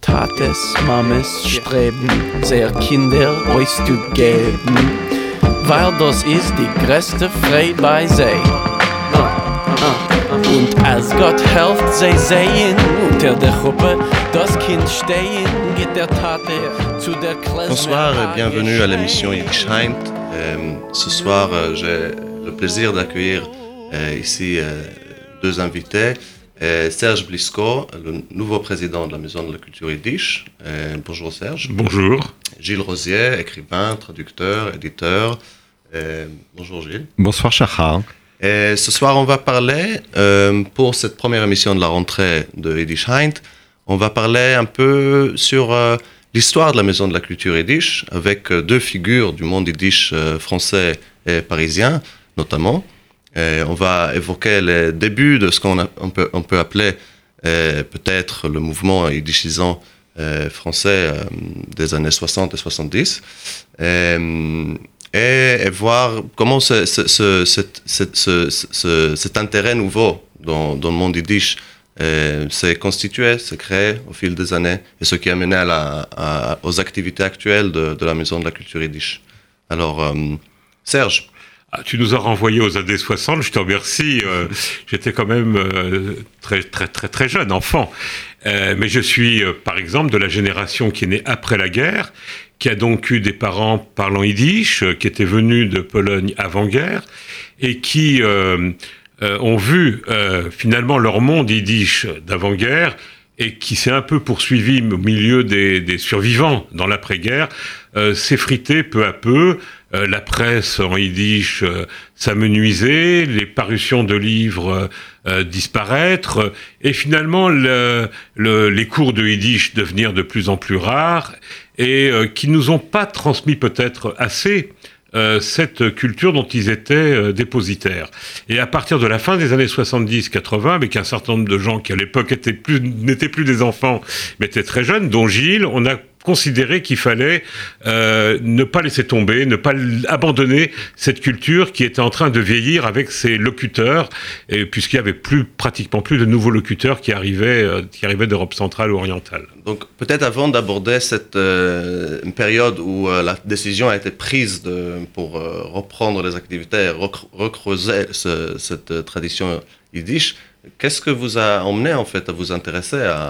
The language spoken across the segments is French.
Tates, Mames streben, sehr Kinder auszugeben, weil das ist die größte Freude bei sie. Und als Gott helft, sie sehen unter der Gruppe das Kind stehen, geht der Tate zu der Klezmer. Bonsoir et bienvenue à l'émission Yiddish Heint. Euh, ce soir, euh, j'ai le plaisir d'accueillir euh, ici euh, deux invités. Euh, Serge Blisco, le nouveau président de la Maison de la Culture Yiddish. Euh, bonjour Serge. Bonjour. Gilles Rosier, écrivain, traducteur, éditeur. Euh, bonjour Gilles. Bonsoir Shachar. Et ce soir, on va parler, euh, pour cette première émission de la rentrée de Yiddish Heint, on va parler un peu sur euh, l'histoire de la Maison de la Culture Yiddish, avec euh, deux figures du monde Yiddish français et parisien, notamment. Et on va évoquer les débuts de ce qu'on peut, appeler euh, peut-être le mouvement yiddishisant euh, français euh, des années 60 et 70. Et, voir comment ce- ce- ce- cet- cet- ce- ce- cet intérêt nouveau dans, le monde yiddish euh, s'est constitué, s'est créé au fil des années, et ce qui a mené à aux activités actuelles de, de la Maison de la Culture Yiddish. Alors, euh, Serge, Ah, tu nous as renvoyé aux années 60, je te remercie. euh, J'étais quand même euh, très, très, très, très jeune, enfant. Euh, mais je suis, euh, par exemple, de la génération qui est née après la guerre, qui a donc eu des parents parlant yiddish, euh, qui étaient venus de Pologne avant-guerre, et qui euh, ont vu finalement leur monde yiddish d'avant-guerre et qui s'est un peu poursuivi au milieu des, des survivants dans l'après-guerre, s'effritait peu à peu. Euh, la presse en yiddish euh, s'amenuisait, les parutions de livres euh, euh, disparaître, et finalement le- le- les cours de yiddish devenir de plus en plus rares, et euh, qui nous ont pas transmis peut-être assez cette culture dont ils étaient dépositaires. Et à partir de la fin des années 70-80, avec un certain nombre de gens qui à l'époque étaient plus n'étaient plus des enfants, mais étaient très jeunes, dont Gilles, on a considéré qu'il fallait euh, ne pas laisser tomber, ne pas abandonner cette culture qui était en train de vieillir avec ses locuteurs, puisqu'il y avait plus pratiquement plus de nouveaux locuteurs qui arrivaient, euh, qui arrivaient d'Europe centrale ou orientale. donc peut-être avant d'aborder cette euh, période où la décision a été prise de, pour reprendre les activités, rec- recreuser ce- cette tradition yiddish, qu'est-ce que vous a emmené en fait à vous intéresser à...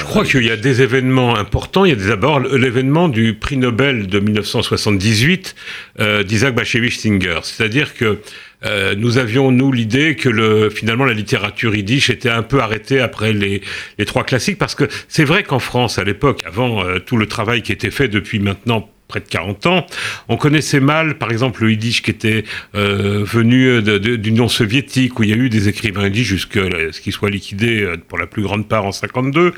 Je crois qu'il y a des événements importants. Il y a d'abord l'événement du prix Nobel de 1978 euh, d'Isaac Bashevis Singer. C'est-à-dire que euh, nous avions, nous, l'idée que le, finalement la littérature yiddish était un peu arrêtée après les, les trois classiques, parce que c'est vrai qu'en France, à l'époque, avant euh, tout le travail qui était fait depuis maintenant près de 40 ans, on connaissait mal, par exemple, le yiddish qui était euh, venu de- de- d'Union soviétique, où il y a eu des écrivains yiddish jusqu'à ce qu'ils soient liquidés euh, pour la plus grande part en 52.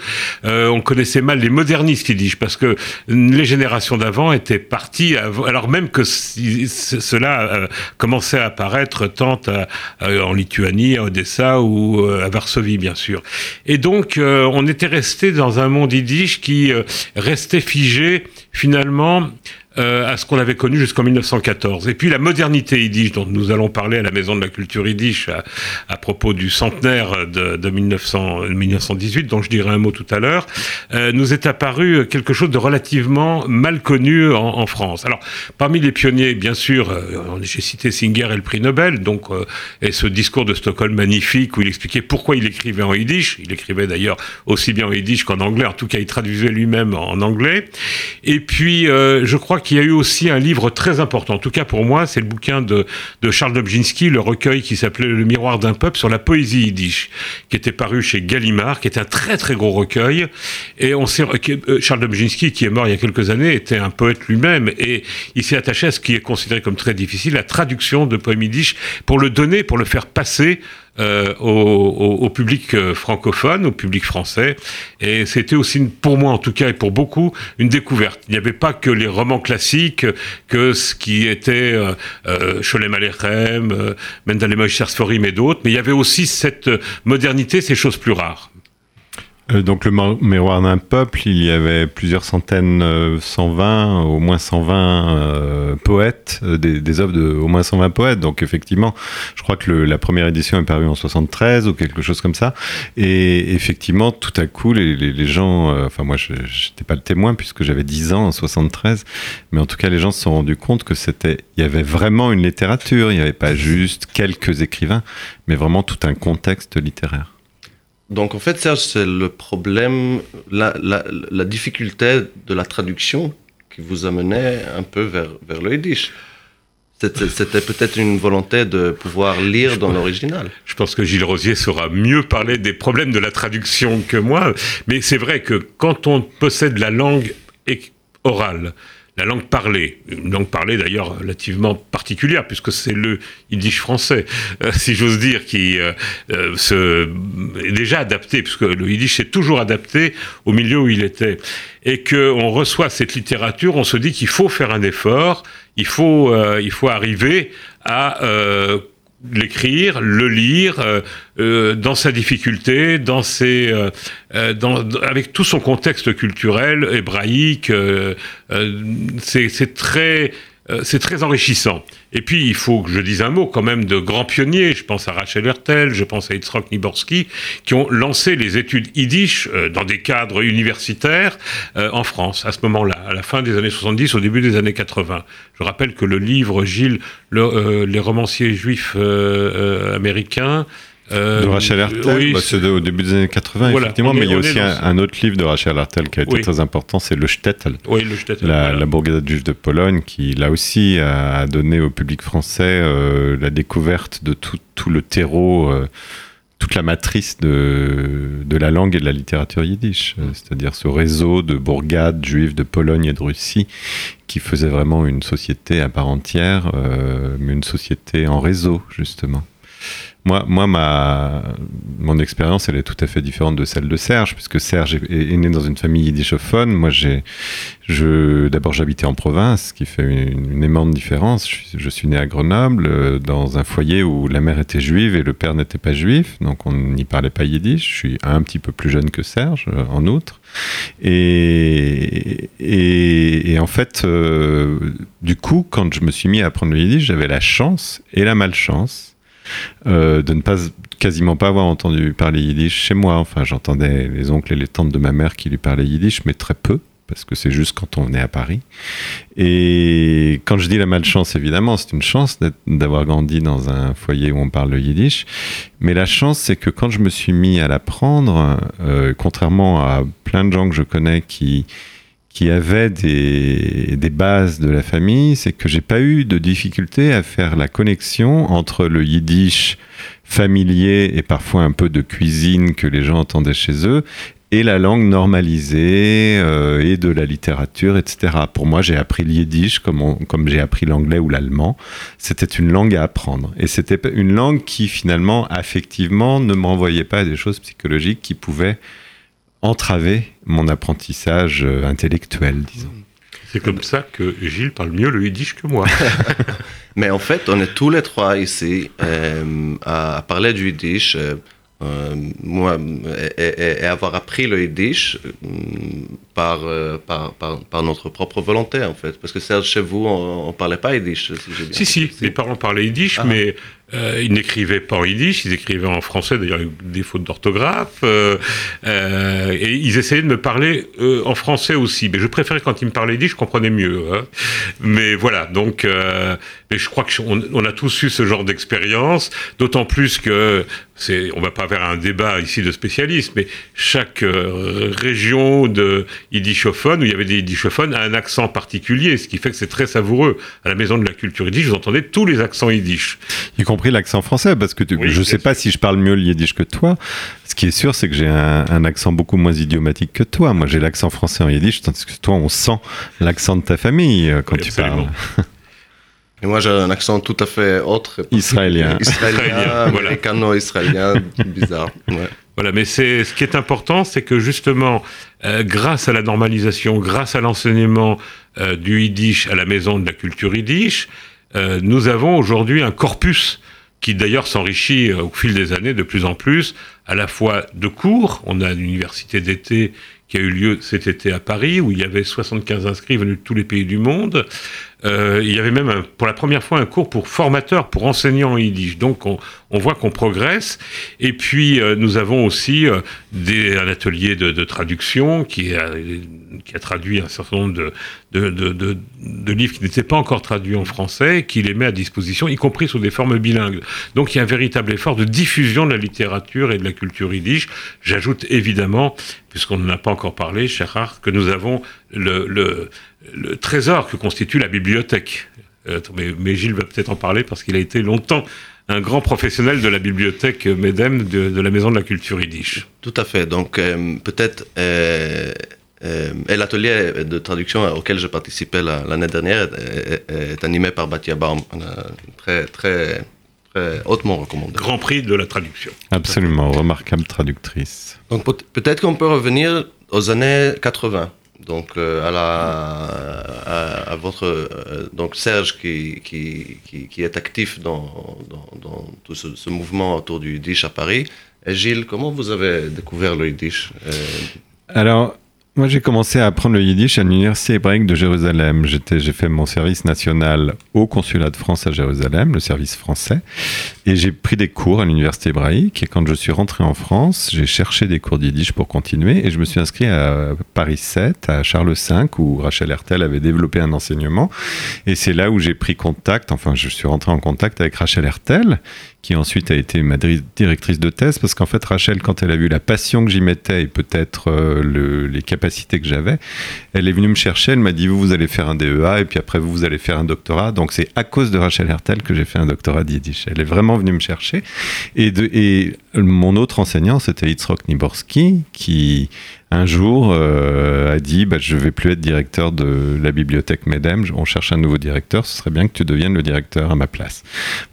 Euh, on connaissait mal les modernistes yiddish, parce que les générations d'avant étaient parties, alors même que cela euh, commençait à apparaître tant en Lituanie, à Odessa ou euh, à Varsovie, bien sûr. Et donc, euh, on était resté dans un monde yiddish qui euh, restait figé, finalement, euh, à ce qu'on avait connu jusqu'en 1914. Et puis la modernité yiddish dont nous allons parler à la Maison de la Culture yiddish à, à propos du centenaire de, de 1900, 1918, dont je dirai un mot tout à l'heure, euh, nous est apparu quelque chose de relativement mal connu en, en France. Alors, parmi les pionniers, bien sûr, euh, j'ai cité Singer et le prix Nobel, donc, euh, et ce discours de Stockholm magnifique où il expliquait pourquoi il écrivait en yiddish. Il écrivait d'ailleurs aussi bien en yiddish qu'en anglais, en tout cas il traduisait lui-même en anglais. Et puis, euh, je crois qu'il y a eu aussi un livre très important, en tout cas pour moi, c'est le bouquin de, Charles Dobzhinsky, le recueil qui s'appelait Le miroir d'un peuple sur la poésie yiddish, qui était paru chez Gallimard, qui était un très très gros recueil. Et on sait, euh, Charles Dobzhinsky, qui est mort il y a quelques années, était un poète lui-même, et il s'est attaché à ce qui est considéré comme très difficile, la traduction de poème yiddish, pour le donner, pour le faire passer euh, au, au, au, public euh, francophone, au public français. Et c'était aussi, pour moi en tout cas, et pour beaucoup, une découverte. Il n'y avait pas que les romans classiques, que ce qui était euh, euh, Sholem Aleichem, euh, Mendele Moïse Sforim et d'autres, mais il y avait aussi cette modernité, ces choses plus rares. Euh, donc le miroir d'un peuple, il y avait plusieurs centaines, 120, euh, au moins 120 euh, poètes, des, des, œuvres de au moins 120 poètes. Donc effectivement, je crois que la première édition est parue en 73 ou quelque chose comme ça. Et effectivement, tout à coup, les gens, enfin moi, je n'étais pas le témoin puisque j'avais 10 ans en 73, mais en tout cas, les gens se sont rendus compte que c'était, il y avait vraiment une littérature. Il n'y avait pas juste quelques écrivains, mais vraiment tout un contexte littéraire. Donc en fait, Serge, c'est le problème, la, difficulté de la traduction qui vous amenait un peu vers, vers le Yiddish. C'était peut-être une volonté de pouvoir lire dans l'original. Je pense que Gilles Rosier saura mieux parler des problèmes de la traduction que moi, mais c'est vrai que quand on possède la langue orale, la langue parlée, une langue parlée d'ailleurs relativement particulière, puisque c'est le yiddish français, euh, si j'ose dire, qui euh, euh, se, est déjà adapté, puisque le yiddish est toujours adapté au milieu où il était, et qu'on reçoit cette littérature, on se dit qu'il faut faire un effort, il faut, il faut arriver à l'écrire, le lire euh, euh, dans sa difficulté, dans ses, euh, dans, avec tout son contexte culturel hébraïque. c'est très euh, c'est très enrichissant. Et puis, il faut que je dise un mot quand même de grands pionniers. Je pense à Rachel Hertel, je pense à Yitzhak Niborski, qui ont lancé les études yiddish euh, dans des cadres universitaires euh, en France, à ce moment-là, à la fin des années 70, au début des années 80. Je rappelle que le livre Gilles, les romanciers juifs américains, euh, de Rachel Hertel, bah, c'est au début des années 80, effectivement, mais il y a aussi un, autre livre de Rachel Hertel qui a été très important, c'est Le Shtetl, oui, le Shtetl la, la bourgade juive de Pologne, qui là aussi a donné au public français euh, la découverte de tout, tout le terreau, euh, toute la matrice de, de, la langue et de la littérature yiddish, c'est-à-dire ce réseau de bourgades juives de Pologne et de Russie qui faisait vraiment une société à part entière, mais une société en réseau, justement. Moi, moi ma, mon expérience, elle est tout à fait différente de celle de Serge, puisque Serge est, né dans une famille yiddishophone. Moi, j'ai, je, d'abord, j'habitais en province, ce qui fait une, une aimante différence. Je, suis né à Grenoble, euh, dans un foyer où la mère était juive et le père n'était pas juif, donc on n'y parlait pas yiddish. Je suis un petit peu plus jeune que Serge, euh, en outre. Et, et, et en fait, euh, du coup, quand je me suis mis à apprendre le yiddish, j'avais la chance et la malchance euh, de ne pas quasiment pas avoir entendu parler yiddish chez moi. Enfin, j'entendais les oncles et les tantes de ma mère qui lui parlaient yiddish, mais très peu, parce que c'est juste quand on est à Paris. Et quand je dis la malchance, évidemment, c'est une chance d'avoir grandi dans un foyer où on parle le yiddish. Mais la chance, c'est que quand je me suis mis à l'apprendre, euh, contrairement à plein de gens que je connais qui qui avait des, bases de la famille, c'est que j'ai pas eu de difficulté à faire la connexion entre le yiddish familier et parfois un peu de cuisine que les gens entendaient chez eux et la langue normalisée euh, et de la littérature, etc. Pour moi, j'ai appris le yiddish comme, comme j'ai appris l'anglais ou l'allemand. C'était une langue à apprendre. Et c'était une langue qui, finalement, affectivement, ne m'envoyait pas à des choses psychologiques qui pouvaient entraver mon apprentissage euh, intellectuel, disons. C'est comme ça que Gilles parle mieux le yiddish que moi. Mais en fait, on est tous les trois ici euh, à parler du yiddish. Euh, moi, et, et, avoir appris le yiddish par, par, par, par, notre propre volonté, en fait. Parce que chez vous, on ne parlait pas yiddish. Si, si, si, les parents parlaient yiddish, ah. mais euh, ils n'écrivaient pas en yiddish, ils écrivaient en français, d'ailleurs avec des fautes d'orthographe. Euh, euh, et ils essayaient de me parler euh, en français aussi. Mais je préférais quand ils me parlaient yiddish, je comprenais mieux. Hein. Mais voilà, donc, mais je crois qu'on on a tous eu ce genre d'expérience, d'autant plus que c'est, on va pas faire un débat ici de spécialistes, mais chaque euh, région de yiddishophone où il y avait des yiddishophones a un accent particulier, ce qui fait que c'est très savoureux. À la maison de la culture yiddish, vous entendez tous les accents yiddish. Y compris l'accent français, parce que tu, oui, je sais pas si je parle mieux le yiddish que toi. Ce qui est sûr, c'est que j'ai un, un, accent beaucoup moins idiomatique que toi. Moi, j'ai l'accent français en yiddish, tandis que toi, on sent l'accent de ta famille euh, quand oui, tu absolument. parles. Et moi, j'ai un accent tout à fait autre. Israélien. Israélien, américano-israélien, bizarre. Ouais. Voilà, mais c'est ce qui est important, c'est que justement, euh, grâce à la normalisation, grâce à l'enseignement euh, du yiddish à la maison de la culture yiddish, euh, nous avons aujourd'hui un corpus qui d'ailleurs s'enrichit euh, au fil des années de plus en plus à la fois de cours, on a l'université d'été qui a eu lieu cet été à Paris, où il y avait 75 inscrits venus de tous les pays du monde. Euh, il y avait même pour la première fois un cours pour formateurs, pour enseignants en yiddish. Donc on, on voit qu'on progresse. Et puis euh, nous avons aussi euh, des, un atelier de, de traduction qui a, qui a, traduit un certain nombre de, de, de, livres qui n'étaient pas encore traduits en français, qui les met à disposition, y compris sous des formes bilingues. Donc il y a un véritable effort de diffusion de la littérature et de la culture yiddish. J'ajoute évidemment, puisqu'on n'en a pas encore parlé, Cher que nous avons le, le le trésor que constitue la bibliothèque. Euh, mais, mais, Gilles va peut-être en parler parce qu'il a été longtemps un grand professionnel de la bibliothèque MEDEM de, de la Maison de la Culture Yiddish. Tout à fait. Donc euh, peut-être euh, euh, et l'atelier de traduction auquel je participais l'année dernière est, est, est, animé par Batia Baum, très très très hautement recommandé. Grand prix de la traduction. Absolument, remarquable traductrice. Donc peut-être qu'on peut revenir aux années 80 donc euh, à, la, à, à votre euh, donc Serge qui, qui, qui, qui, est actif dans, dans, dans tout ce, ce, mouvement autour du Yiddish à Paris. Et Gilles, comment vous avez découvert le Yiddish euh... Alors, moi, j'ai commencé à apprendre le yiddish à l'Université hébraïque de Jérusalem. J'ai fait mon service national au consulat de France à Jérusalem, le service français. Et j'ai pris des cours à l'Université hébraïque. Et quand je suis rentré en France, j'ai cherché des cours de yiddish pour continuer. Et je me suis inscrit à Paris 7, à Charles V, où Rachel Hertel avait développé un enseignement. Et c'est là où j'ai pris contact, enfin, je suis rentré en contact avec Rachel Hertel, qui ensuite a été ma directrice de thèse, parce qu'en fait, Rachel, quand elle a vu la passion que j'y mettais et peut-être euh, le, les capacités que j'avais, elle est venue me chercher, elle m'a dit, vous, vous allez faire un DEA, et puis après, vous, vous allez faire un doctorat. Donc, c'est à cause de Rachel Hertel que j'ai fait un doctorat d'Yiddish. Elle est vraiment venue me chercher. Et, de, et mon autre enseignant, c'était Yitzhak Niborski, qui un jour euh, a dit bah, je vais plus être directeur de la bibliothèque MEDEM, on cherche un nouveau directeur, ce serait bien que tu deviennes le directeur à ma place.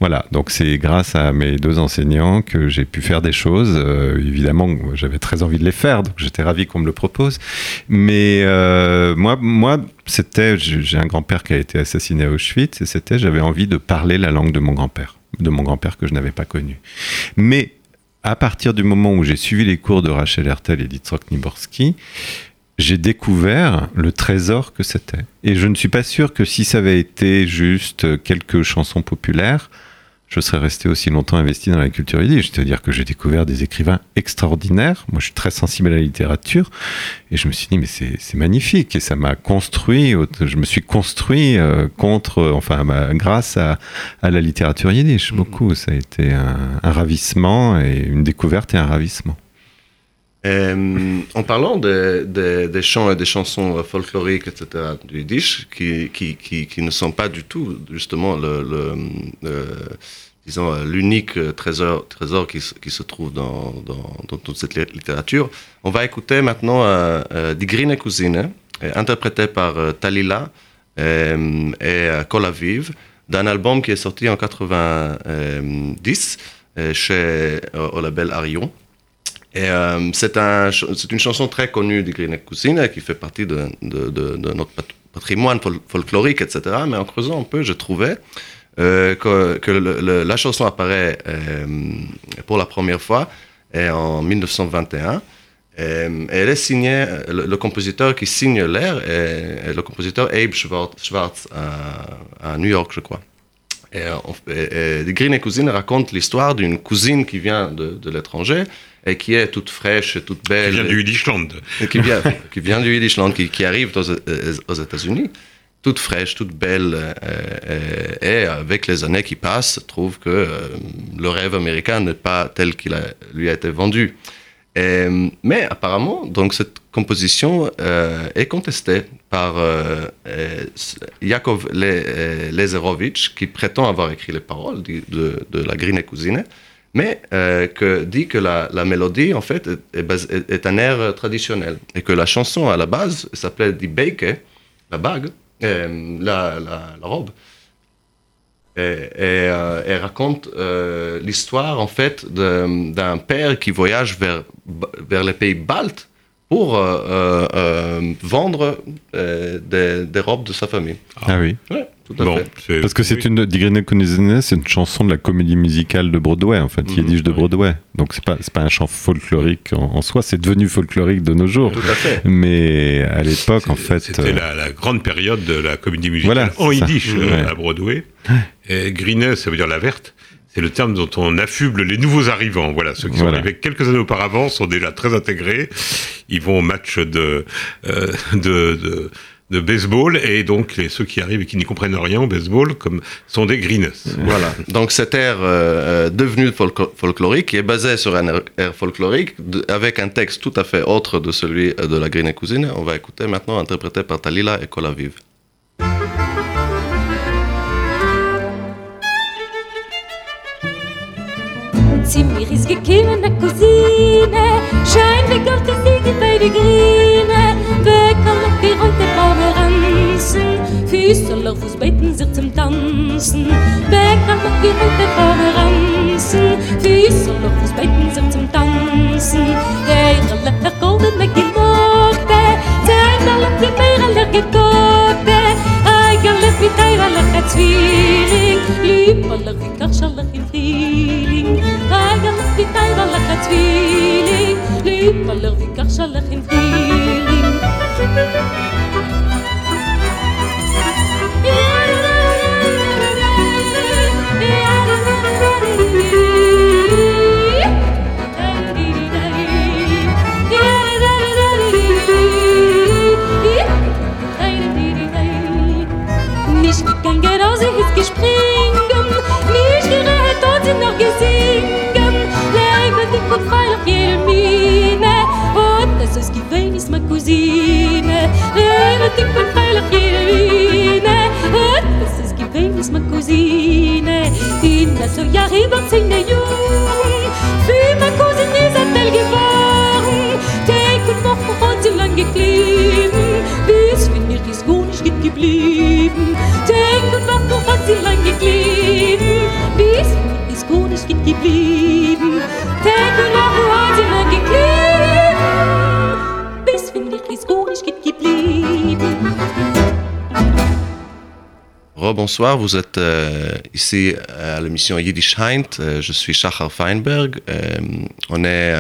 Voilà, donc c'est grâce à mes deux enseignants que j'ai pu faire des choses. Euh, évidemment, j'avais très envie de les faire, donc j'étais ravi qu'on me le propose. Mais euh, moi, moi c'était, j'ai un grand-père qui a été assassiné à Auschwitz, et c'était, j'avais envie de parler la langue de mon grand-père, de mon grand-père que je n'avais pas connu. Mais à partir du moment où j'ai suivi les cours de Rachel Hertel et d'Itzhak Niborski, j'ai découvert le trésor que c'était. Et je ne suis pas sûr que si ça avait été juste quelques chansons populaires, je serais resté aussi longtemps investi dans la culture yiddish. C'est-à-dire que j'ai découvert des écrivains extraordinaires. Moi, je suis très sensible à la littérature. Et je me suis dit, mais c'est magnifique. Et ça m'a construit, je me suis construit euh, contre, enfin, grâce à, à, la littérature yiddish. Beaucoup. Ça a été un, un ravissement et une découverte et un ravissement. Euh, en parlant des de, de chants et des chansons folkloriques, etc., du Yiddish, qui, qui, qui, ne sont pas du tout, justement, le, disons, l'unique trésor, trésor qui, se trouve dans, dans, toute cette littérature, on va écouter maintenant euh, euh, Die Grine Cousine, interprété par euh, Talila euh, et Kol Aviv, d'un album qui est sorti en 90 chez, au label Arion. Et euh, c'est un, une chanson très connue de Green Cousine qui fait partie de, de, notre patrimoine fol folklorique, etc. Mais en creusant un peu, je trouvais euh, que, que la chanson apparaît euh, pour la première fois en 1921. Et, elle est signée, le, compositeur qui signe l'air est, le compositeur Abe Schwartz, à, New York, je crois. Et, et, et Green Cousine raconte l'histoire d'une cousine qui vient de l'étranger et qui est toute fraîche, et toute belle. Qui vient du Yiddishland. Qui vient, qui vient du Yiddishland, qui, qui arrive aux, aux États-Unis, toute fraîche, toute belle, euh, et avec les années qui passent, trouve que euh, le rêve américain n'est pas tel qu'il lui a été vendu. Et, mais apparemment, donc cette composition euh, est contestée par euh, Yakov Le, Lezerovitch, qui prétend avoir écrit les paroles de, de, de la Grine Cousine mais euh, que dit que la, la, mélodie, en fait, est, est, est, un air traditionnel et que la chanson à la base s'appelait Die Beike, la bague, euh, la, la, la, robe. Et, et, euh, et raconte euh, l'histoire, en fait, d'un père qui voyage vers, vers les pays baltes pour euh, euh, vendre des, des, robes de sa famille. Ah, oui. Ouais, tout à fait. Parce que c'est une Die c'est une chanson de la comédie musicale de Broadway, en fait, mm -hmm. de Broadway. Donc c'est pas c'est pas un chant folklorique en, soi, c'est devenu folklorique de nos jours. Tout à fait. Mais à l'époque, en fait, c'était la, la, grande période de la comédie musicale en yiddish à Broadway. Et Greeness, ça veut dire la verte c'est le terme dont on affuble les nouveaux arrivants. Voilà, ceux qui sont arrivés quelques années auparavant sont déjà très intégrés. Ils vont au match de, euh, de, de, de, baseball et donc les, ceux qui arrivent et qui n'y comprennent rien au baseball comme sont des greeners. Voilà. Donc cet air euh, devenu folklorique est basé sur un air folklorique avec un texte tout à fait autre de celui de la Green Cousine. On va écouter maintenant interprété par Talila et Colavive. zu mir ist gekommen eine Cousine. Schein wie Gott ist die Gebäude grüne. Weg an der Kirche und der Baume ranzen. Füße und Lauf aus Beiten sind zum Tanzen. Weg an der Kirche und der Baume ranzen. Füße und Lauf aus Beiten sind zum Tanzen. Hey, ich habe lecker goldene Gemorte. Zeit, die Primäre, lecker Gott. a Zwilling, Lippalach, wie Kachschalach in Frühling. Eigerlach, wie Teiberlach a Zwilling, Lippalach, wie Kachschalach in Frühling. Raus, ich ist gespringen. Nicht gerät, dort sind noch gesingen. Und frei auf jede Mine Und das ist gewähnt, ist meine und frei auf jede Mine Und das ist gewähnt, ist meine Cousine. In das so Jahr über zehn Jahre Für meine Cousine und und lang geklebt Bis wenn mir das gar geblieben. und Bonsoir, vous êtes euh, ici à l'émission Yiddish Heint. Euh, je suis Shachar Feinberg. Euh, on est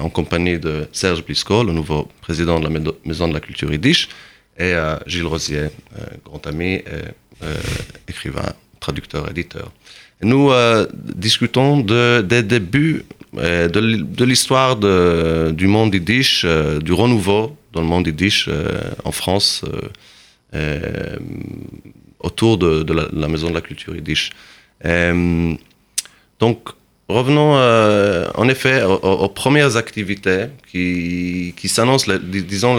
en compagnie de Serge Blisco, le nouveau président de la Maison de la Culture Yiddish, et Gilles Rosier, grand ami, écrivain, traducteur, éditeur. Nous discutons de, des débuts de, de l'histoire du monde Yiddish, du renouveau dans le monde Yiddish en France autour de, la, Maison de la Culture Yiddish. Euh, donc, revenons euh, en effet aux, premières activités qui, s'annoncent, disons,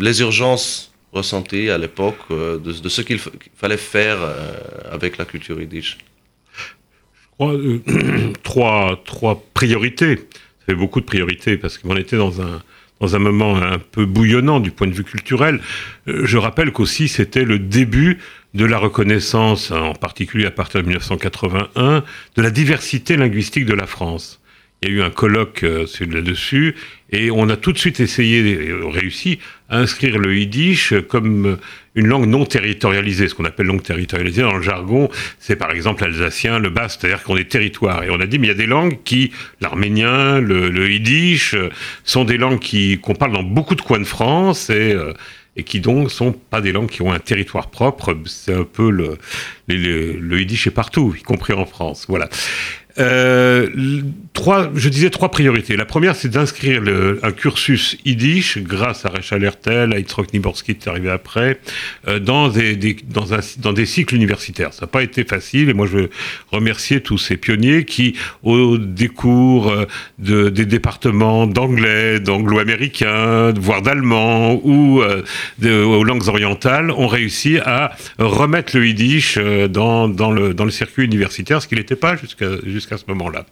les urgences ressenties à l'époque euh, de, ce qu'il fallait faire euh, avec la culture yiddish. Je crois euh, trois, trois priorités. Ça fait beaucoup de priorités parce qu'on était dans un, dans un moment un peu bouillonnant du point de vue culturel. Je rappelle qu'aussi c'était le début de la reconnaissance, en particulier à partir de 1981, de la diversité linguistique de la France. Il y a eu un colloque euh, là-dessus et on a tout de suite essayé, et réussi, à inscrire le yiddish comme une langue non territorialisée. Ce qu'on appelle langue territorialisée dans le jargon, c'est par exemple l'alsacien, le basque, c'est-à-dire qu'on est territoire. Et on a dit, mais il y a des langues qui, l'arménien, le, le, yiddish, sont des langues qui qu'on parle dans beaucoup de coins de France et euh, et qui donc sont pas des langues qui ont un territoire propre. C'est un peu le, le, le yiddish est partout, y compris en France. Voilà. Euh, trois, je disais trois priorités. La première, c'est d'inscrire un cursus yiddish grâce à Rachel Hertel, à Yitzhak Niborski qui est arrivé après, euh, dans, des, des, dans, un, dans des cycles universitaires. Ça n'a pas été facile et moi je veux remercier tous ces pionniers qui, au décours euh, de, des départements d'anglais, d'anglo-américain, voire d'allemand ou euh, de, aux langues orientales, ont réussi à remettre le yiddish euh, dans, dans, le, dans le circuit universitaire, ce qui n'était pas jusqu'à jusqu'à ce moment-là.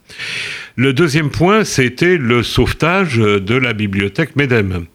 Le deuxième point, c'était le sauvetage de la bibliothèque MEDEM.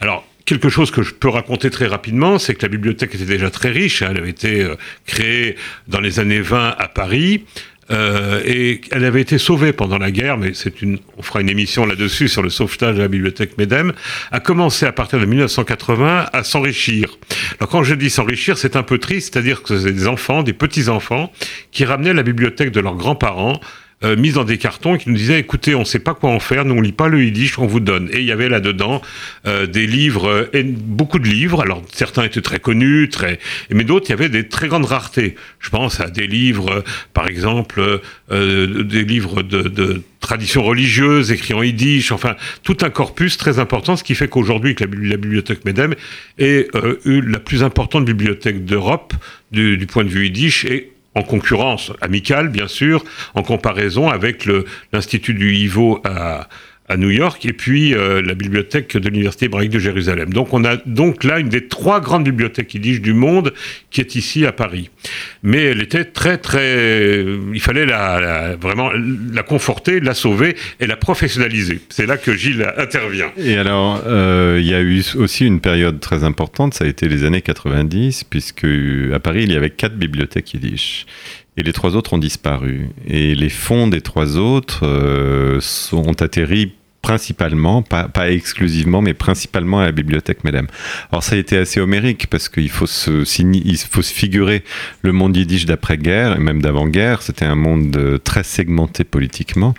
Alors, Quelque chose que je peux raconter très rapidement, c'est que la bibliothèque était déjà très riche. Elle avait été créée dans les années 20 à Paris. euh, et elle avait été sauvée pendant la guerre, mais c'est une, on fera une émission là-dessus sur le sauvetage de la bibliothèque Médem, a commencé à partir de 1980 à s'enrichir. Alors quand je dis s'enrichir, c'est un peu triste, c'est-à-dire que c'est des enfants, des petits-enfants, qui ramenaient la bibliothèque de leurs grands-parents euh, mise dans des cartons qui nous disaient écoutez, on ne sait pas quoi en faire, nous on lit pas le yiddish, on vous donne. Et il y avait là-dedans euh, des livres, et beaucoup de livres. Alors certains étaient très connus, très, mais d'autres il y avait des très grandes raretés. Je pense à des livres, euh, par exemple, euh, des livres de, de tradition religieuse écrits en yiddish, enfin tout un corpus très important, ce qui fait qu'aujourd'hui la, bibliothèque Medem est euh, la plus importante bibliothèque d'Europe du, du, point de vue yiddish et en concurrence amicale, bien sûr, en comparaison avec l'Institut du Ivo à, à New York et puis euh, la bibliothèque de l'Université hébraïque de Jérusalem. Donc on a donc là une des trois grandes bibliothèques yiddish du monde qui est ici à Paris. Mais elle était très très... Il fallait la, la, vraiment la conforter, la sauver et la professionnaliser. C'est là que Gilles intervient. Et alors, euh, il y a eu aussi une période très importante, ça a été les années 90, puisque à Paris, il y avait quatre bibliothèques yiddish. Et les trois autres ont disparu. Et les fonds des trois autres euh, sont atterris principalement, pas, exclusivement, mais principalement à la bibliothèque Medem. Alors ça a été assez homérique parce qu'il faut se, il faut se figurer le monde yiddish d'après-guerre et même d'avant-guerre. C'était un monde très segmenté politiquement.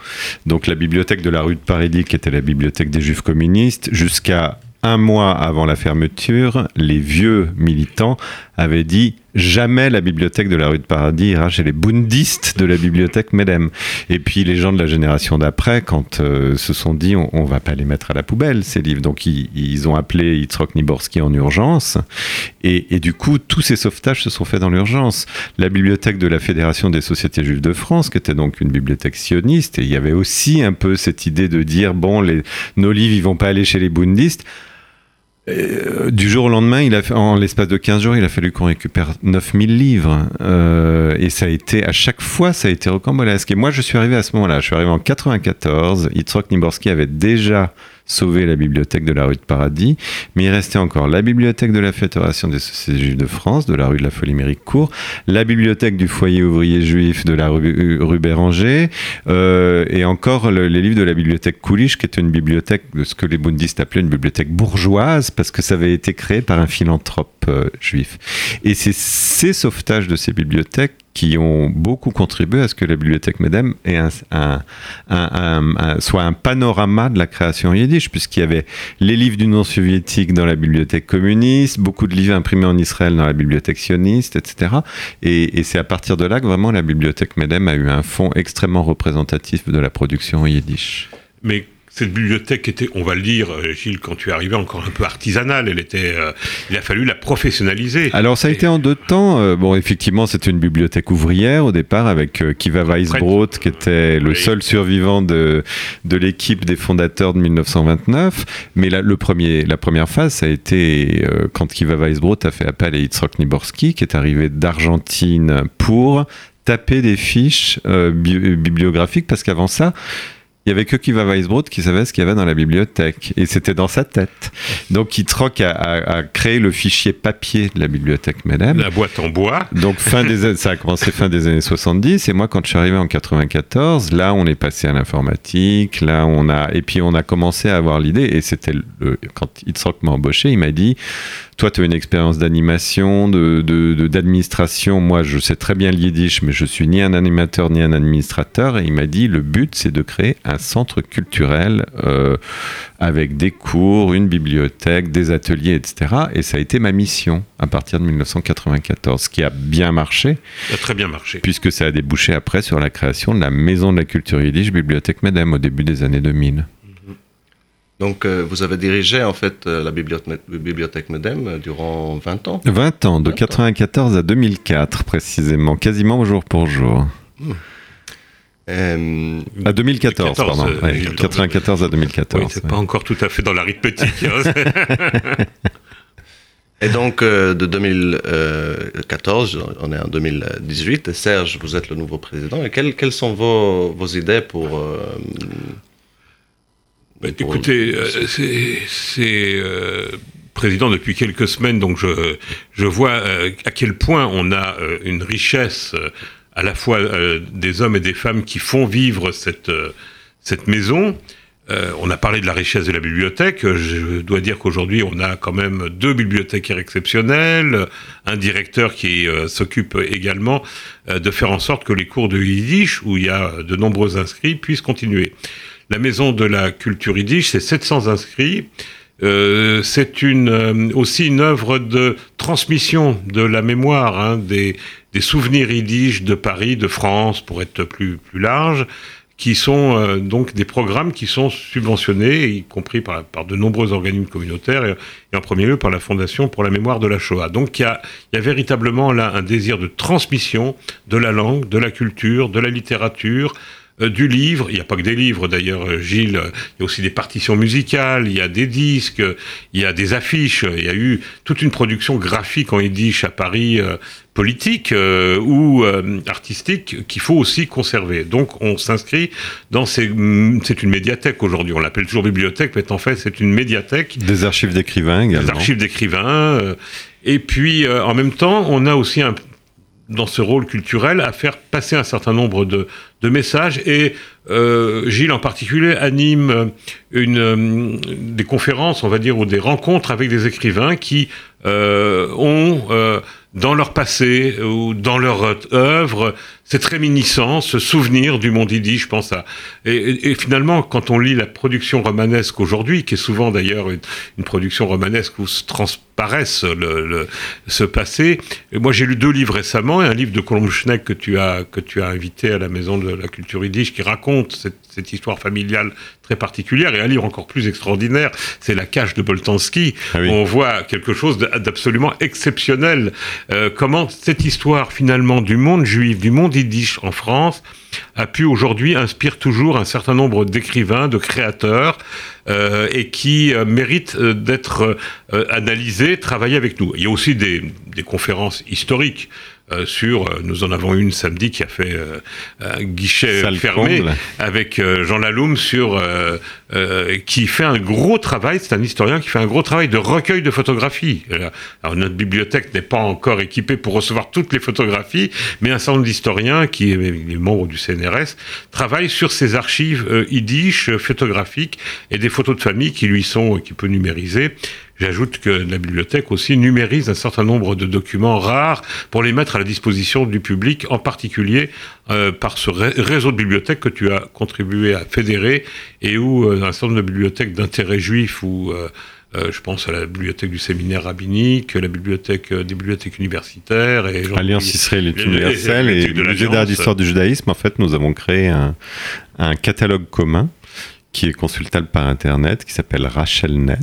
Donc la bibliothèque de la rue de Paradis, qui était la bibliothèque des juifs communistes, jusqu'à un mois avant la fermeture, les vieux militants avaient dit jamais la bibliothèque de la rue de Paradis ira chez les bundistes de la bibliothèque Medem. Et puis les gens de la génération d'après, quand euh, se sont dit on, on, va pas les mettre à la poubelle ces livres, donc ils, ont appelé Yitzhak Niborski en urgence. Et, et, du coup, tous ces sauvetages se sont faits dans l'urgence. La bibliothèque de la Fédération des sociétés juives de France, qui était donc une bibliothèque sioniste, et il y avait aussi un peu cette idée de dire bon, les, nos livres ils vont pas aller chez les bundistes. Euh, du jour au lendemain, il a fait, en l'espace de 15 jours, il a fallu qu'on récupère 9000 livres. Euh, et ça a été, à chaque fois, ça a été rocambolesque. Et moi, je suis arrivé à ce moment-là. Je suis arrivé en 94. Yitzhak Niborski avait déjà sauvé la bibliothèque de la rue de Paradis, mais il restait encore la bibliothèque de la Fédération des sociétés juives de France, de la rue de la Folie Méricourt, la bibliothèque du foyer ouvrier juif de la rue, rue Béranger, euh, et encore le, les livres de la bibliothèque Koulich, qui était une bibliothèque de ce que les bundistes appelaient une bibliothèque bourgeoise, parce que ça avait été créé par un philanthrope euh, juif. Et c'est ces sauvetages de ces bibliothèques qui ont beaucoup contribué à ce que la bibliothèque Medem ait un, soit un panorama de la création yiddish, puisqu'il y avait les livres du non-soviétique dans la bibliothèque communiste, beaucoup de livres imprimés en Israël dans la bibliothèque sioniste, etc. Et, et c'est à partir de là que vraiment la bibliothèque Medem a eu un fonds extrêmement représentatif de la production yiddish. Mais cette bibliothèque était, on va le dire, Gilles, quand tu es arrivé, encore un peu artisanale. Elle était, euh, il a fallu la professionnaliser. Alors ça a Et... été en deux temps. Euh, bon, effectivement, c'était une bibliothèque ouvrière au départ avec euh, Kiva Weisbrot, qui était le Oui. seul survivant de, de l'équipe des fondateurs de 1929. Mais la, le premier, la première phase, ça a été euh, quand Kiva Weisbrot a fait appel à Yitzhak Niborski, qui est arrivé d'Argentine pour taper des fiches euh, bi bibliographiques, parce qu'avant ça, il y avait que Kiva Weisbrot qui savait ce qu'il y avait dans la bibliothèque. Et c'était dans sa tête. Donc, Yitzhak a, a, a, créé le fichier papier de la bibliothèque Medem. La boîte en bois. Donc, fin des, ça a commencé fin des années 70. Et moi, quand je suis arrivé en 94, là, on est passé à l'informatique. Là, on a, et puis on a commencé à avoir l'idée. Et c'était le, quand Yitzhak m'a embauché, il m'a dit, toi, tu as une expérience d'animation, de, de, d'administration. Moi, je sais très bien le yiddish, mais je suis ni un animateur ni un administrateur. Et il m'a dit, le but, c'est de créer un centre culturel euh, avec des cours, une bibliothèque, des ateliers, etc. Et ça a été ma mission à partir de 1994, ce qui a bien marché. Ça a très bien marché. Puisque ça a débouché après sur la création de la Maison de la Culture Yiddish, Bibliothèque Medem, au début des années 2000. Donc, euh, vous avez dirigé en fait euh, la bibliothèque, bibliothèque Medem euh, durant 20 ans 20 ans, de 20 94 ans. à 2004 précisément, quasiment jour pour jour. Mmh. Euh, à 2014, 14, pardon. Euh, ouais, 94 à 2014. Oui, c'est ouais. pas encore tout à fait dans l'arithmétique. Hein. Et donc, euh, de 2014, on est en 2018. Et Serge, vous êtes le nouveau président. Et quelles, quelles sont vos, vos idées pour bah, écoutez, euh, c'est euh, président depuis quelques semaines, donc je, je vois euh, à quel point on a une richesse à la fois euh, des hommes et des femmes qui font vivre cette, euh, cette maison. Euh, on a parlé de la richesse de la bibliothèque. Je dois dire qu'aujourd'hui, on a quand même deux bibliothécaires exceptionnels, un directeur qui euh, s'occupe également euh, de faire en sorte que les cours de Yiddish, où il y a de nombreux inscrits, puissent continuer. La maison de la culture Yiddish, c'est 700 inscrits. Euh, c'est euh, aussi une œuvre de transmission de la mémoire, hein, des, souvenirs yiddish de Paris, de France, pour être plus, large, qui sont euh, donc des programmes qui sont subventionnés, y compris par, de nombreux organismes communautaires, et, en premier lieu par la Fondation pour la mémoire de la Shoah. Donc il y a, véritablement là un désir de transmission de la langue, de la culture, de la littérature, du livre. Il n'y a pas que des livres d'ailleurs, euh, Gilles. euh, Il y a aussi des partitions musicales, il y a des disques, euh, il y a des affiches. Il y a eu toute une production graphique en yiddish à Paris, euh, politique euh, ou euh, artistique, qu'il faut aussi conserver. Donc on s'inscrit dans ces... mm, C'est une médiathèque aujourd'hui. On l'appelle toujours bibliothèque, mais en fait c'est une médiathèque Des archives d'écrivains également. des archives d'écrivains. euh, et puis, euh, en même temps, on a aussi un, dans ce rôle culturel à faire passer un certain nombre de, messages. Et euh, Gilles, en particulier, anime euh, euh, des conférences, on va dire, ou des rencontres avec des écrivains qui ont, dans leur passé ou dans leur œuvre, cette réminiscence, ce souvenir du monde yiddish, je pense à. Et, et- et finalement, quand on lit la production romanesque aujourd'hui, qui est souvent d'ailleurs une, une production romanesque où se transparaissent le, le- ce passé, et moi j'ai lu deux livres récemment, et un livre de Colomb Schneck que tu as que tu as invité à la Maison de la Culture Yiddish, qui raconte cette, cette histoire familiale très particulière, et un livre encore plus extraordinaire, c'est La Cage de Boltanski, Ah oui. où on voit quelque chose d'absolument exceptionnel. Euh, comment cette histoire finalement du monde juif, du monde en France, a pu aujourd'hui inspire toujours un certain nombre d'écrivains, de créateurs, euh, et qui euh, méritent euh, d'être analysés, travaillés avec nous. Il y a aussi des conférences historiques. Euh, sur, euh, nous en avons une samedi qui a fait euh, un guichet Salle fermé comble. avec euh, Jean Laloum sur euh, euh, qui fait un gros travail. C'est un historien qui fait un gros travail de recueil de photographies. Alors notre bibliothèque n'est pas encore équipée pour recevoir toutes les photographies, mais un nombre d'historiens qui est est membre du CNRS travaillent sur ces archives euh, yiddish photographiques et des photos de famille qui lui sont qui peut numériser. J'ajoute que la bibliothèque aussi numérise un certain nombre de documents rares pour les mettre à la disposition du public, en particulier euh, par ce ré- réseau de bibliothèques que tu as contribué à fédérer et où euh, un certain nombre de bibliothèques d'intérêt juif ou euh, euh, je pense à la bibliothèque du séminaire rabbinique, la bibliothèque euh, des bibliothèques universitaires et Alliance israélite les- universelle et le musée d'art d'histoire du judaïsme, en fait, nous avons créé un, un catalogue commun qui est consultable par internet, qui s'appelle RachelNet.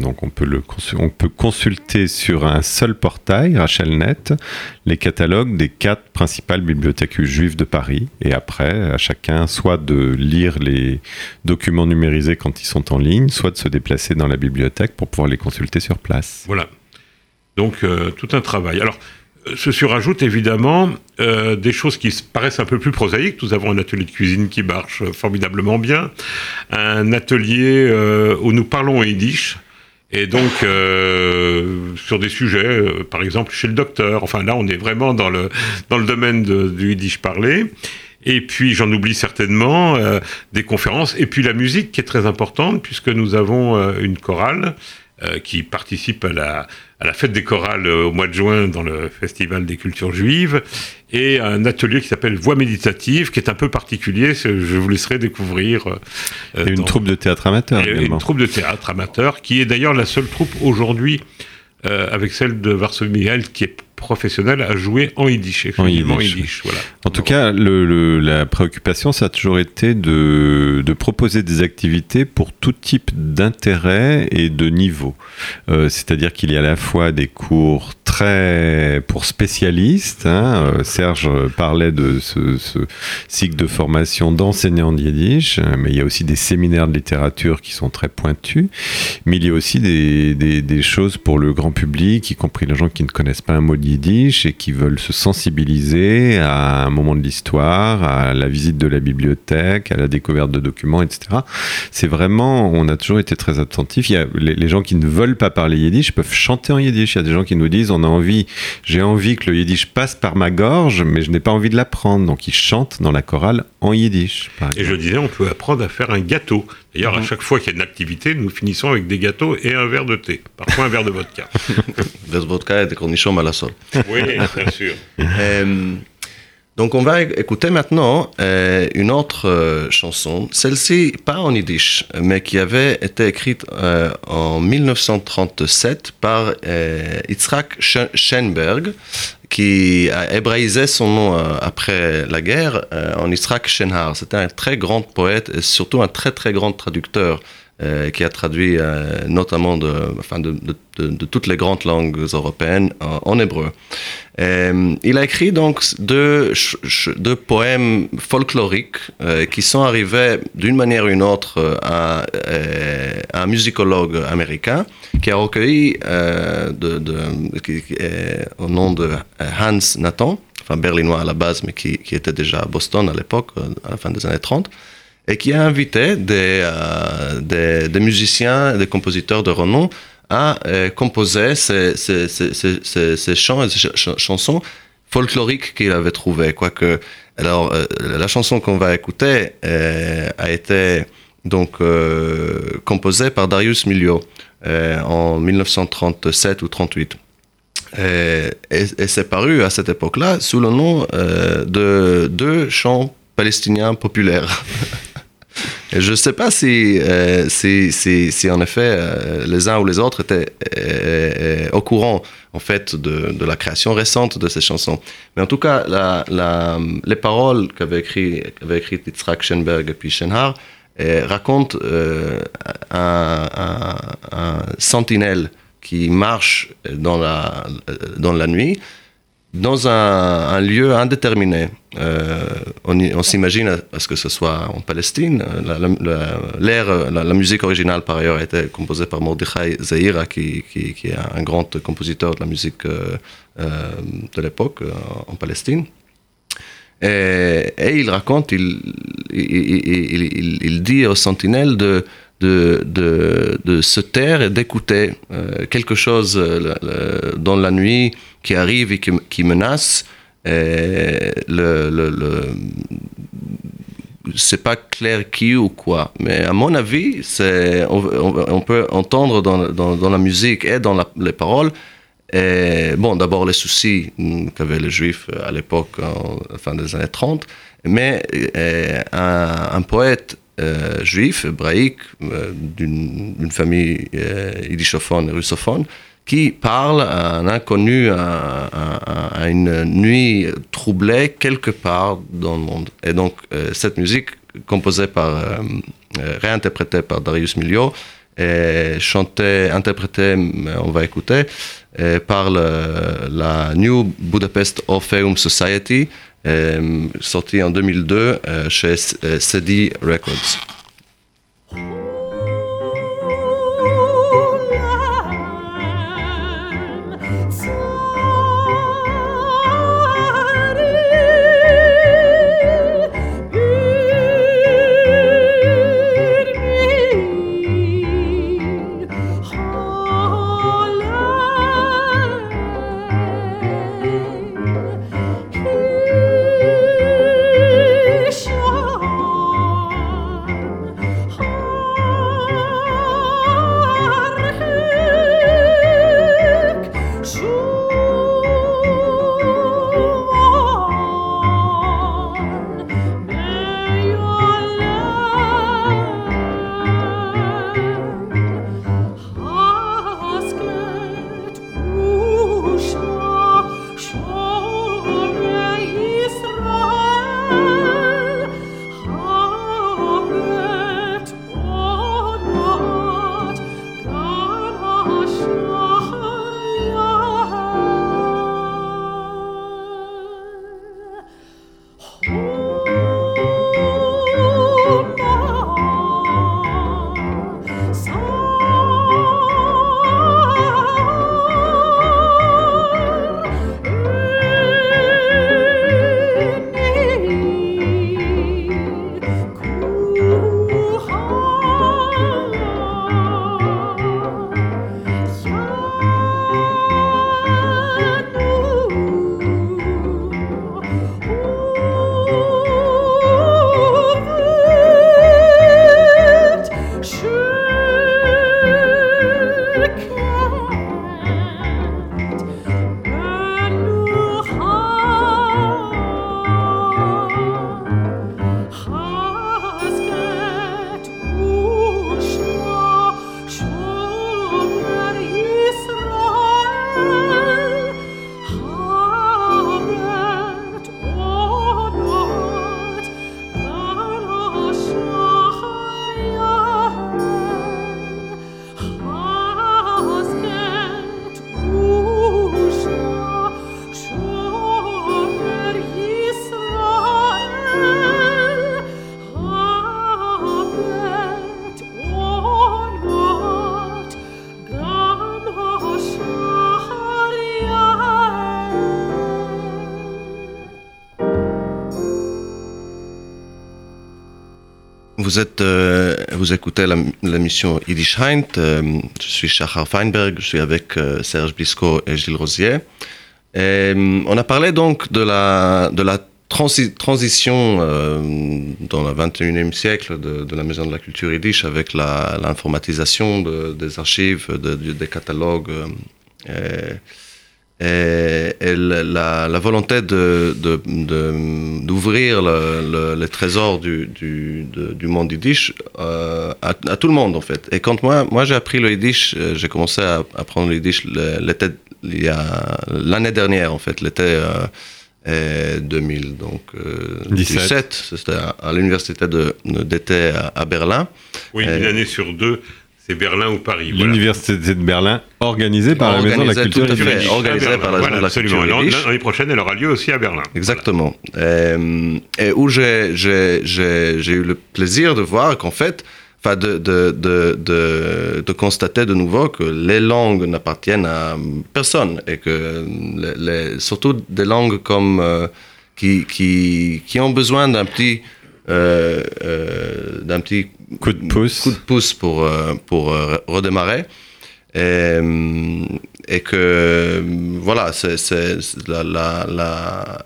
Donc on peut, le on peut consulter sur un seul portail, RachelNet, les catalogues des quatre principales bibliothèques juives de Paris. Et après, à chacun, soit de lire les documents numérisés quand ils sont en ligne, soit de se déplacer dans la bibliothèque pour pouvoir les consulter sur place. Voilà. Donc, euh, tout un travail. Alors, se surajoute évidemment euh, des choses qui paraissent un peu plus prosaïques. Nous avons un atelier de cuisine qui marche euh, formidablement bien, un atelier euh, où nous parlons yiddish. Et donc, euh, sur des sujets, euh, par exemple, chez le docteur, enfin là, on est vraiment dans le, dans le domaine du yiddish parlé. Et puis, j'en oublie certainement, euh, des conférences. Et puis, la musique qui est très importante, puisque nous avons une chorale euh, qui participe à la, à la fête des chorales euh, au mois de juin dans le Festival des cultures juives, et un atelier qui s'appelle Voix méditative, qui est un peu particulier, je vous laisserai découvrir. euh, Et une dans- troupe de théâtre amateur et une troupe de théâtre amateur, qui est d'ailleurs la seule troupe aujourd'hui, euh, avec celle de Varsovie Mihail, qui est professionnelle, à jouer en yiddish, en yiddish, yiddish. voilà. En tout cas, le- le- la préoccupation, ça a toujours été de, de proposer des activités pour tout type d'intérêt et de niveau. Euh, C'est-à-dire qu'il y a à la fois des cours très pour spécialistes. hein, euh, Serge parlait de ce, ce cycle de formation d'enseignants de yiddish, euh, mais il y a aussi des séminaires de littérature qui sont très pointus. Mais il y a aussi des, des- des choses pour le grand public, y compris les gens qui ne connaissent pas un mot de yiddish et qui veulent se sensibiliser à un moment de l'histoire, à la visite de la bibliothèque, à la découverte de documents, etc. C'est vraiment, on a toujours été très attentifs. Il y a les, les gens qui ne veulent pas parler yiddish peuvent chanter en yiddish. Il y a des gens qui nous disent, on a envie, j'ai envie que le yiddish passe par ma gorge, mais je n'ai pas envie de l'apprendre. Donc ils chantent dans la chorale en yiddish. par Et je disais, on peut apprendre à faire un gâteau. D'ailleurs, à chaque fois qu'il y a une activité, nous finissons avec des gâteaux et un verre de thé. Parfois un verre de vodka. Des vodka et des cornichons malasol. Oui, bien sûr. Euh, donc on va écouter maintenant euh, une autre euh, chanson, celle-ci pas en yiddish, mais qui avait été écrite euh, en 1937 par Yitzhak Sch- Schenberg, qui a hébraïsé son nom après la guerre en Yitzhak Shenhar. C'était un très grand poète et surtout un très très grand traducteur. Euh, qui a traduit euh, notamment de, enfin de, toutes les grandes langues européennes en- hébreu. Euh, il a écrit donc deux, poèmes folkloriques qui sont arrivés d'une manière ou d'une autre à, un musicologue américain qui a recueilli au nom de Hans Nathan, enfin berlinois à la base, mais qui, était déjà à Boston à l'époque, à la fin des années 30 et qui a invité des, euh, des, musiciens, des compositeurs de renom à euh, composer ces, chants et ces ch- ch- chansons folkloriques qu'il avait trouvées. Quoique, alors, euh, la chanson qu'on va écouter a été donc composée par Darius Milhaud en 1937 ou 38. Euh, et et c'est paru à cette époque-là sous le nom de deux chants palestiniens populaires. Je ne sais pas si, euh, si, si, si en effet euh, les uns ou les autres étaient euh, au courant en fait de, la création récente de ces chansons. Mais en tout cas, les paroles qu'avait écrit, qu'avait écrit et puis Schenhar racontent un, un sentinelle qui marche dans la, dans la nuit dans un, lieu indéterminé. Euh, on s'imagine à, ce que ce soit en Palestine. La, la- la- la- musique originale, par ailleurs, a été composée par Mordechai Zahira, qui, qui- est un grand compositeur de la musique euh, euh, de l'époque euh, en Palestine. Et, il raconte, il- il dit aux sentinelles de, de, de, se taire et d'écouter euh, quelque chose euh, dans la nuit qui arrive et qui, qui menace. Et le, c'est pas clair qui ou quoi, mais à mon avis, c'est, on, peut entendre dans, dans, la musique et dans les paroles bon, d'abord les soucis mm, qu'avaient les Juifs à l'époque, en- fin des années 30, mais euh, un, poète juif, hébraïque, euh, d'une famille euh, yiddishophone et russophone, qui parle à un inconnu, à, une nuit troublée quelque part dans le monde. Et donc, euh, cette musique, composée par, euh, euh, réinterprétée par Darius Milhaud, et chantée, interprétée, on va écouter, euh, par la New Budapest Orpheum Society, euh, sortie en 2002 euh, chez euh, CD Records. Euh, vous écoutez la, la mission Yiddish Heint. Euh, je suis Shachar Feinberg, je suis avec euh, Serge Bisco et Gilles Rosier. On a parlé donc de la, transition dans le 21e siècle de, la Maison de la Culture Yiddish avec l'informatisation de- des archives, de- de- des catalogues. Et, et la, la volonté de, de- de- d'ouvrir le, le- les trésors du, du, de- du monde yiddish euh, à, à tout le monde en fait. Et quand moi, moi j'ai appris le yiddish, euh, j'ai commencé à apprendre le yiddish le- l'été, il y a, l'année dernière en fait, l'été euh, euh, 2000, donc euh, 17. 17, c'était à, à l'université d'été à, à Berlin. Oui, une année sur deux, c'est Berlin ou Paris. voilà. L'université de Berlin, organisée par la Maison de la Culture yiddish. organisée Berlin, par la Maison voilà, de la absolument. Culture. L'année prochaine, elle aura lieu aussi à Berlin. Exactement. Euh, et où j'ai, eu le plaisir de voir qu'en fait, enfin de, de, de, de, de constater de nouveau que les langues n'appartiennent à personne et que les, les- surtout des langues comme euh, qui, qui, qui ont besoin d'un petit d'un petit Coup de pouce. coup de pouce pour, euh, pour euh, redémarrer. Et, euh, et que, euh, voilà, c'est la, la, la-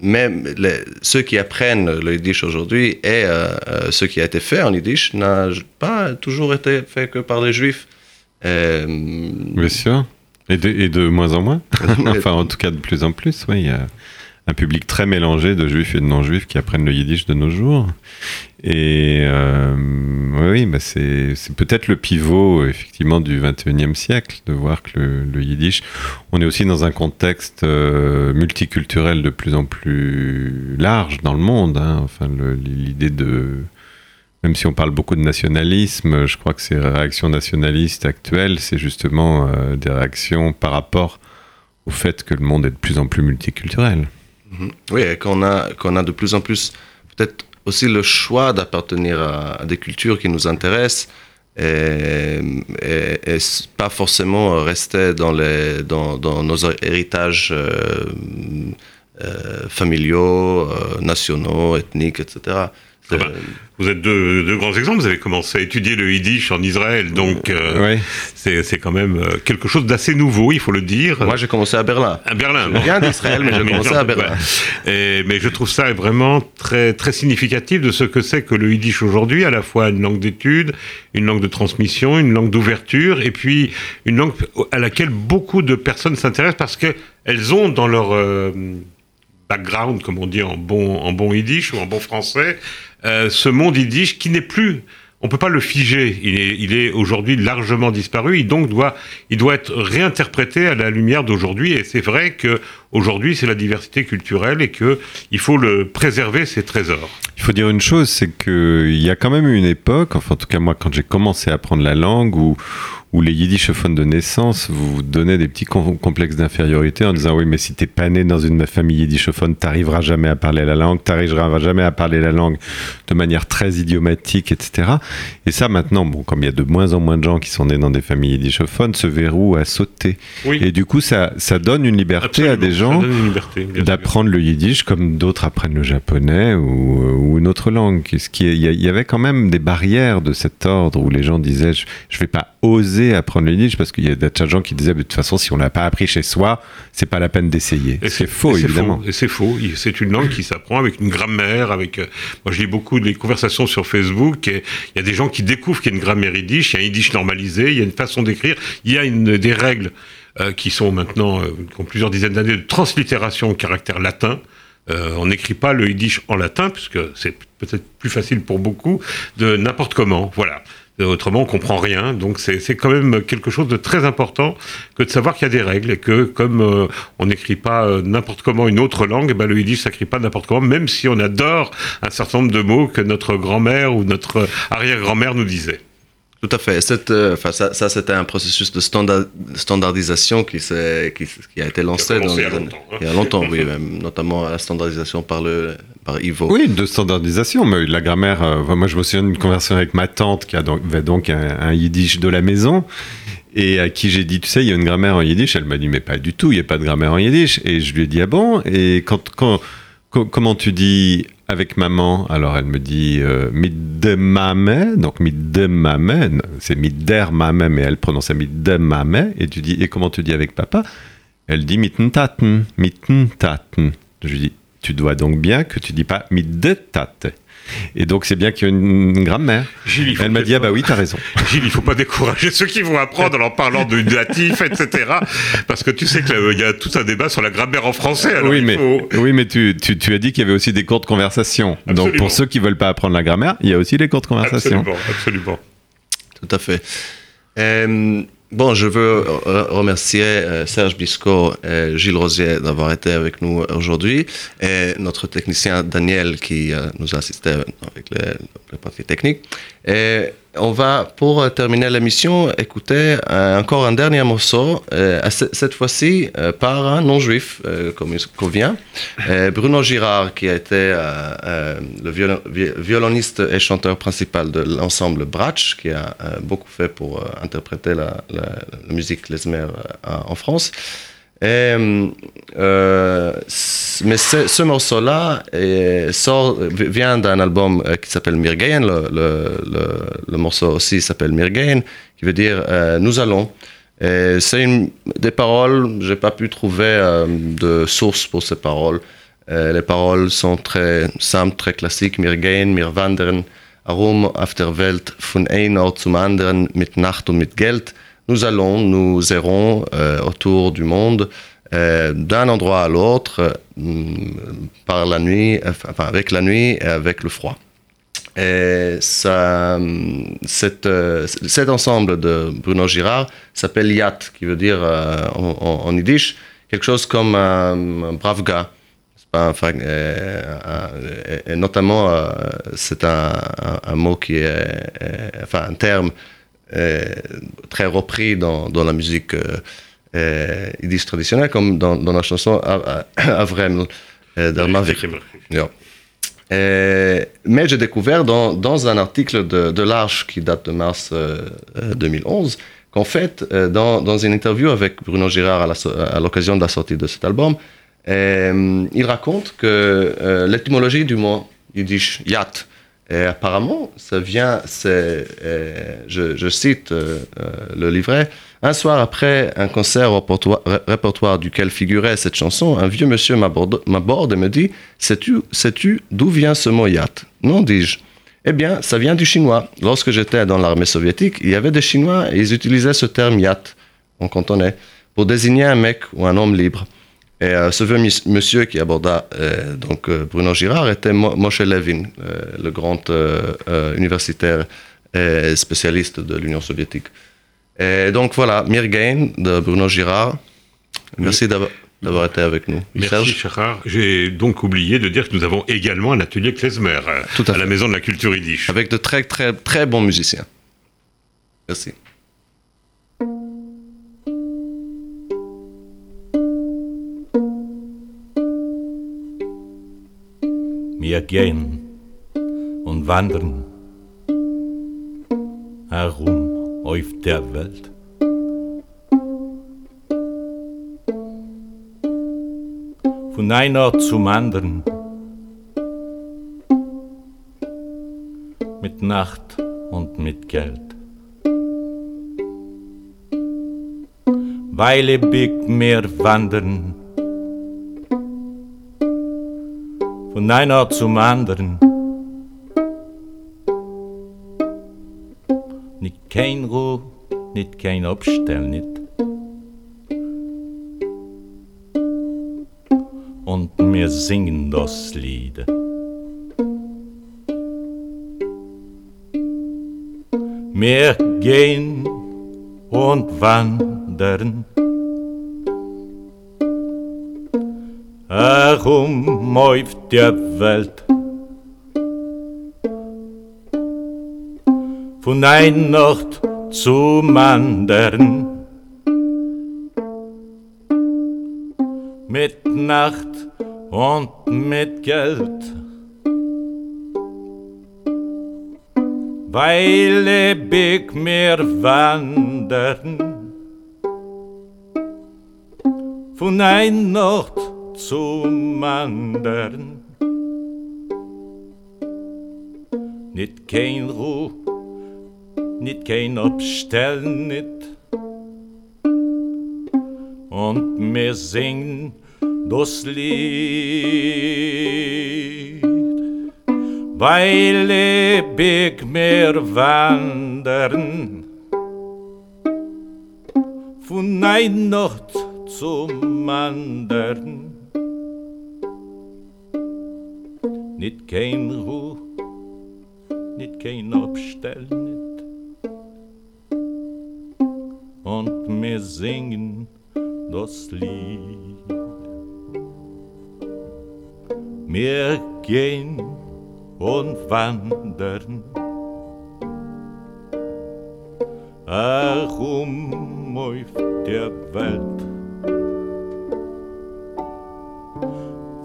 même les- ceux qui apprennent le yiddish aujourd'hui et euh, euh, ce qui a été fait en yiddish n'a pas toujours été fait que par les juifs. Et, Bien sûr. Et de, et de moins en moins. enfin, en tout cas, de plus en plus, oui. Un public très mélangé de juifs et de non-juifs qui apprennent le yiddish de nos jours. Et euh, oui, bah c'est peut-être le pivot, effectivement, du 21e siècle, de voir que le, yiddish, on est aussi dans un contexte euh, multiculturel de plus en plus large dans le monde. hein. Enfin, l'idée de même si on parle beaucoup de nationalisme, je crois que ces réactions nationalistes actuelles, c'est justement euh, des réactions par rapport au fait que le monde est de plus en plus multiculturel. Mhm. Oui, qu'on a, qu'on a de plus en plus peut-être aussi le choix d'appartenir à, des cultures qui nous intéressent et, pas forcément rester dans, les, dans nos héritages euh, euh, familiaux, euh, nationaux, ethniques, etc. Ah bah, Vous êtes deux, deux grands exemples. Vous avez commencé à étudier le yiddish en Israël, donc euh, Ouais. c'est c'est quand même euh, quelque chose d'assez nouveau, il faut le dire. Moi, j'ai commencé à Berlin. à Berlin. Je viens d'Israël, mais j'ai commencé à Berlin. ouais. Et- mais je trouve ça vraiment très, très significatif de ce que c'est que le yiddish aujourd'hui, à la fois une langue d'étude, une langue de transmission, une langue d'ouverture, et puis une langue à laquelle beaucoup de personnes s'intéressent parce qu'elles ont dans leur euh, background, comme on dit en bon, en bon yiddish ou en bon français, euh, ce monde yiddish qui n'est plus on peut pas le figer. Il est, il est aujourd'hui largement disparu. Il donc doit, il doit être réinterprété à la lumière d'aujourd'hui. Et c'est vrai que aujourd'hui, c'est la diversité culturelle et que il faut le préserver ces trésors. Il faut dire une chose, c'est qu'il y a quand même eu une époque, enfin en tout cas moi quand j'ai commencé à apprendre la langue, où, où les yiddishophones de naissance vous donnaient des petits com- complexes d'infériorité en disant oui mais si t'es pas né dans une famille yiddishophone, t'arriveras jamais à parler la langue, t'arriveras jamais à parler la langue de manière très idiomatique, etc. Et ça maintenant, bon comme il y a de moins en moins de gens qui sont nés dans des familles yiddishophones, ce verrou a sauté. Oui. Et du coup ça, ça donne une liberté à des gens d'apprendre le yiddish comme d'autres apprennent le japonais ou, ou une autre langue. Ce qui est- Il y, y avait quand même des barrières de cet ordre où les gens disaient je, je vais pas oser apprendre le yiddish parce qu'il y a des tas de gens qui disaient de toute façon si on l'a pas appris chez soi c'est pas la peine d'essayer. Et C'est faux et évidemment. faux, Et c'est faux. C'est une langue qui s'apprend avec une grammaire, avec. euh, moi, je lis beaucoup des conversations sur Facebook. Et il y a des gens qui découvrent qu'il y a une grammaire yiddish, il y a un yiddish normalisé, il y a une façon d'écrire, il y a une, des règles euh, qui sont maintenant, euh, qui ont plusieurs dizaines d'années de translittération au caractère latin. Euh, on n'écrit pas le yiddish en latin, puisque c'est peut-être plus facile pour beaucoup, de n'importe comment. Voilà. Euh, Autrement, on comprend rien. Donc, c'est quand même quelque chose de très important que de savoir qu'il y a des règles et que, comme euh, on n'écrit pas euh, n'importe comment une autre langue, eh ben, le yiddish s'écrit pas n'importe comment, même si on adore un certain nombre de mots que notre grand-mère ou notre arrière-grand-mère nous disait. Tout à fait. Cette, euh, ça, ça c'était un processus de standard- standardisation qui, s'est- qui, qui a été lancé commencé dans il y a les années- longtemps, hein. il y a longtemps, oui, même, notamment la standardisation par, le, par Ivo. Oui, de standardisation, mais la grammaire, euh, moi je me souviens d'une conversation avec ma tante qui a donc- avait donc un, un yiddish de la maison et à qui j'ai dit, tu sais, il y a une grammaire en yiddish. Elle m'a dit, mais pas du tout, il n'y a pas de grammaire en yiddish. Et je lui ai dit, ah bon? Et quand, quand, co- comment tu dis avec maman, alors elle me dit euh, mit de mame, donc mit de mame, c'est mit der mame, mais elle prononçait mit de mame, et tu dis, et comment tu dis avec papa? Elle dit mitten taten, mitten taten. Je lui dis, tu dois donc bien que tu dis pas mit de tate. Et donc c'est bien qu'il y a une, grammaire. Gilles, Elle m'a dit, ah bah oui, t'as raison. Gilles, il faut pas décourager ceux qui vont apprendre en leur parlant du datif, etc. Parce que tu sais qu'il y a tout un débat sur la grammaire en français. Alors oui, mais, faut- oui, mais tu, tu, tu as dit qu'il y avait aussi des cours de conversation. Donc pour ceux qui veulent pas apprendre la grammaire, il y a aussi les cours de conversation. Absolument, absolument. Tout à fait. Euh, bon, je veux euh, remercier euh, Serge Bisco et Gilles Rosier d'avoir été avec nous aujourd'hui et notre technicien Daniel qui euh, nous a assisté avec les, les parties techniques. On va, pour euh, terminer l'émission, écouter euh, encore un dernier morceau, euh, cette fois-ci par un non-juif, comme il convient, Bruno Girard, qui a été le violon- vi- violoniste et chanteur principal de l'ensemble Bratsch, qui a beaucoup fait pour interpréter la, la- la musique klezmer en France. Euh, mais ce, ce morceau-là sort, vient d'un album euh, qui s'appelle Mirgain. Le, morceau aussi s'appelle Mirgain, qui veut dire euh, Nous allons. C'est des paroles, j'ai pas pu trouver euh, de source pour ces paroles. Euh, les paroles sont très simples, très classiques. Mir gehen, mir wandern, herum auf der Welt, von ein Ort zum anderen, mit Nacht und mit Geld. Nous allons, nous errons euh, autour du monde, euh, d'un endroit à l'autre, euh, par la nuit, enfin avec la nuit et avec le froid. Et ça, cet, euh, cet ensemble de Bruno Girard s'appelle Yat, qui veut dire euh, en, en- yiddish quelque chose comme un, un brave gars. Euh, et notamment, euh, c'est un, mot qui est, euh, enfin un terme euh, très repris dans, dans la musique euh, euh, yiddish traditionnelle, comme dans, dans la chanson Av- Avrem euh, d'Armavik. Euh, mais j'ai découvert dans, dans un article de, de l'Arche qui date de mars euh, euh, 2011 qu'en fait, euh, dans, dans une interview avec Bruno Girard à l'occasion de la sortie de cet album, euh, il raconte que euh, l'étymologie du mot yiddish yat, et apparemment, ça vient, euh, je, cite euh, euh, le livret, un soir après un concert au répertoire, ré- répertoire duquel figurait cette chanson, un vieux monsieur m'aborde et me dit Sais-tu sais-tu d'où vient ce mot yacht? Non, dis-je. Eh bien, ça vient du chinois. Lorsque j'étais dans l'armée soviétique, il y avait des Chinois et ils utilisaient ce terme yacht, on cantonais, pour désigner un mec ou un homme libre. Et euh, ce vieux monsieur qui aborda euh, donc euh, Bruno Girard était Mo- Moshe Levin, le grand universitaire et spécialiste de l'Union soviétique. Et donc voilà, Mirgain de Bruno Girard. Merci d'avoir d'avoir été avec nous. Merci, Gérard. J'ai donc oublié de dire que nous avons également un atelier klezmer Tout à à la. Maison de la Culture Yiddish. avec de très très très bons musiciens. Merci. Wir gehen und wandern herum auf der Welt. Von einem Ort zum anderen. Mit Nacht und mit Geld. Weile big mehr wandern von einem Ort zum anderen. Nicht kein Ruhe, nicht kein Abstell, nicht. Und wir singen das Lied. Wir gehen und wandern herum auf der Welt. Von ein Ort zum anderen. Mit Nacht und mit Geld. Weil ewig mir wandern von ein Ort zum anderen. Nicht kein Ruh, nicht kein opstel, nicht. Und mir singen das Lied, weil ich mir wandern von einer Nacht zum anderen. Nicht kein Ruh, nicht kein Abstell, nicht. Und wir singen das Lied. Wir gehen und wandern herum auf der Welt.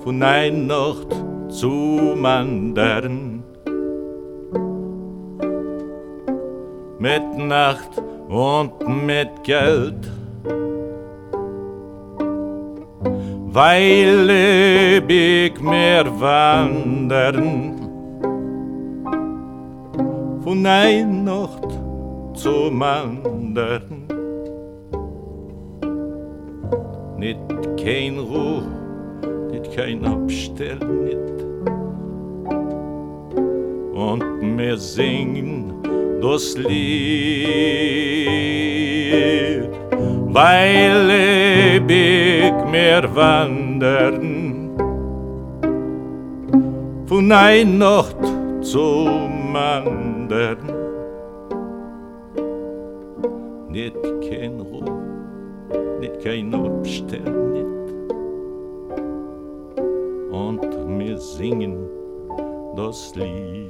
Von einer Nacht zum anderen. Mit Nacht und mit Geld. Weil ewig mehr wandern. Von einer Nacht zum anderen. Nicht kein Ruhe, nicht kein Abstell, nicht. Und wir singen das Lied, weil ewig mehr wandern. Von einer Nacht zum anderen. Nicht kein Ruhe, nicht kein Abstell, nicht. Und wir singen das Lied.